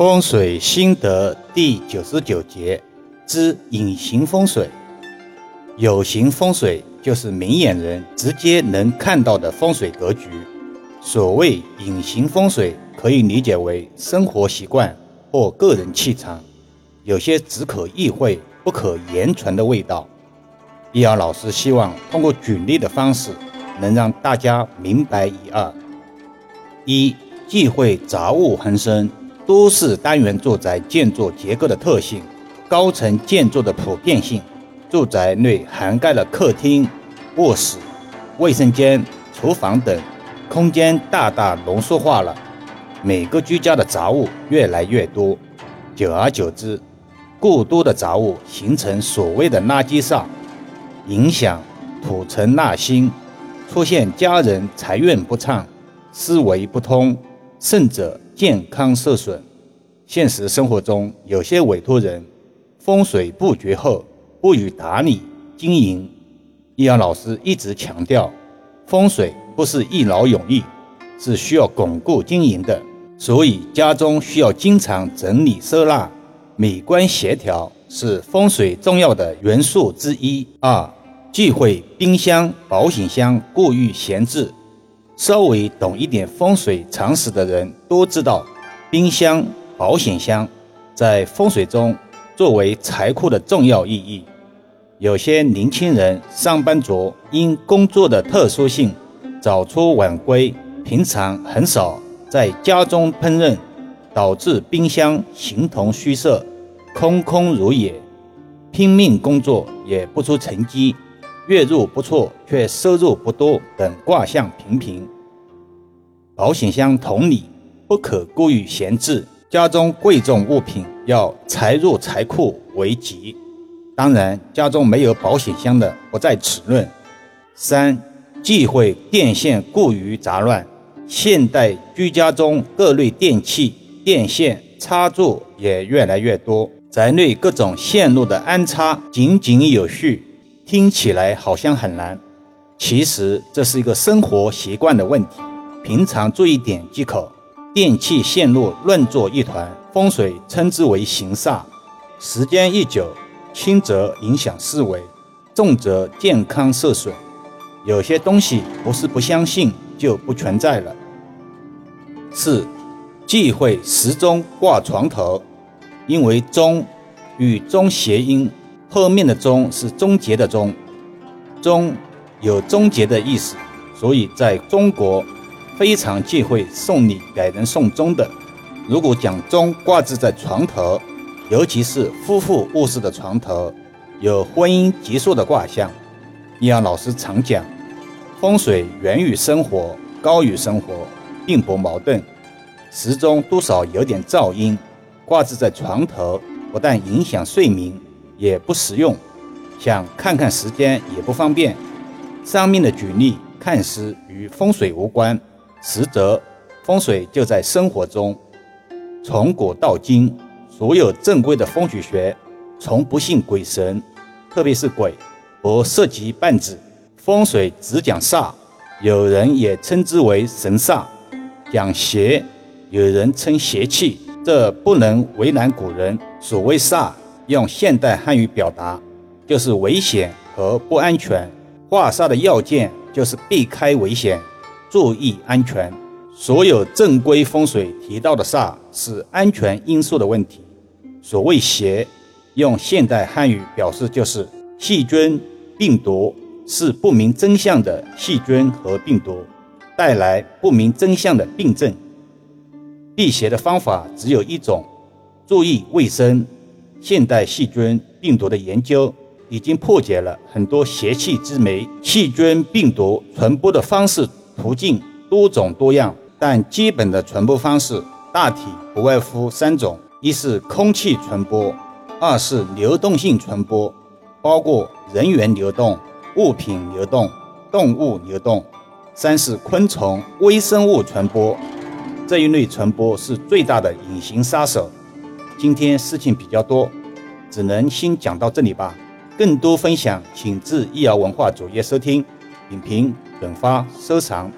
风水心得第九十九节之隐形风水。有形风水就是明眼人直接能看到的风水格局。所谓隐形风水，可以理解为生活习惯或个人气场，有些只可意会不可言传的味道。易遥老师希望通过举例的方式，能让大家明白一二：一、忌讳杂物横生。都市单元住宅建筑结构的特性，高层建筑的普遍性，住宅内涵盖了客厅、卧室、卫生间、厨房等空间，大大浓缩化了。每个居家的杂物越来越多，久而久之，过多的杂物形成所谓的垃圾煞，影响土沉纳新，出现家人财运不畅、思维不通，甚者。健康受损。现实生活中，有些委托人风水布局后不予打理经营。易阳老师一直强调，风水不是一劳永逸，是需要巩固经营的。所以家中需要经常整理收纳，美观协调是风水重要的元素之一。二，忌讳冰箱、保险箱过于闲置。稍微懂一点风水常识的人都知道，冰箱、保险箱在风水中作为财库的重要意义。有些年轻人、上班族因工作的特殊性，早出晚归，平常很少在家中烹饪，导致冰箱形同虚设、空空如也。拼命工作也不出成绩。月入不错，却收入不多等卦象频频。保险箱同理，不可过于闲置。家中贵重物品要财入财库为吉。当然，家中没有保险箱的不在此论。三，忌讳电线过于杂乱。现代居家中各类电器、电线插座也越来越多，宅内各种线路的安插井井有序。听起来好像很难，其实这是一个生活习惯的问题，平常注意点即可。电器线路乱作一团，风水称之为行煞，时间一久，轻则影响思维，重则健康受损。有些东西不是不相信就不存在了。四，忌讳时钟挂床头，因为钟与钟谐音。后面的“终”是终结的“终”，“终”有终结的意思，所以在中国非常忌讳送礼给人送钟的。如果将钟挂置在床头，尤其是夫妇卧室的床头，有婚姻结束的卦象。易阳老师常讲，风水源于生活，高于生活，并不矛盾。时钟多少有点噪音，挂置在床头不但影响睡眠。也不实用，想看看时间也不方便。上面的举例看似与风水无关，实则风水就在生活中。从古到今，所有正规的风水学从不信鬼神，特别是鬼，不涉及半子。风水只讲煞，有人也称之为神煞；讲邪，有人称邪气。这不能为难古人。所谓煞。用现代汉语表达，就是危险和不安全。化煞的要件就是避开危险，注意安全。所有正规风水提到的煞是安全因素的问题。所谓邪，用现代汉语表示就是细菌、病毒，是不明真相的细菌和病毒带来不明真相的病症。辟邪的方法只有一种，注意卫生。现代细菌、病毒的研究已经破解了很多邪气之谜。细菌、病毒传播的方式途径多种多样，但基本的传播方式大体不外乎三种：一是空气传播，二是流动性传播，包括人员流动、物品流动、动物流动；三是昆虫、微生物传播。这一类传播是最大的隐形杀手。今天事情比较多，只能先讲到这里吧。更多分享，请至易瑶文化主页收听、点评、转发、收藏。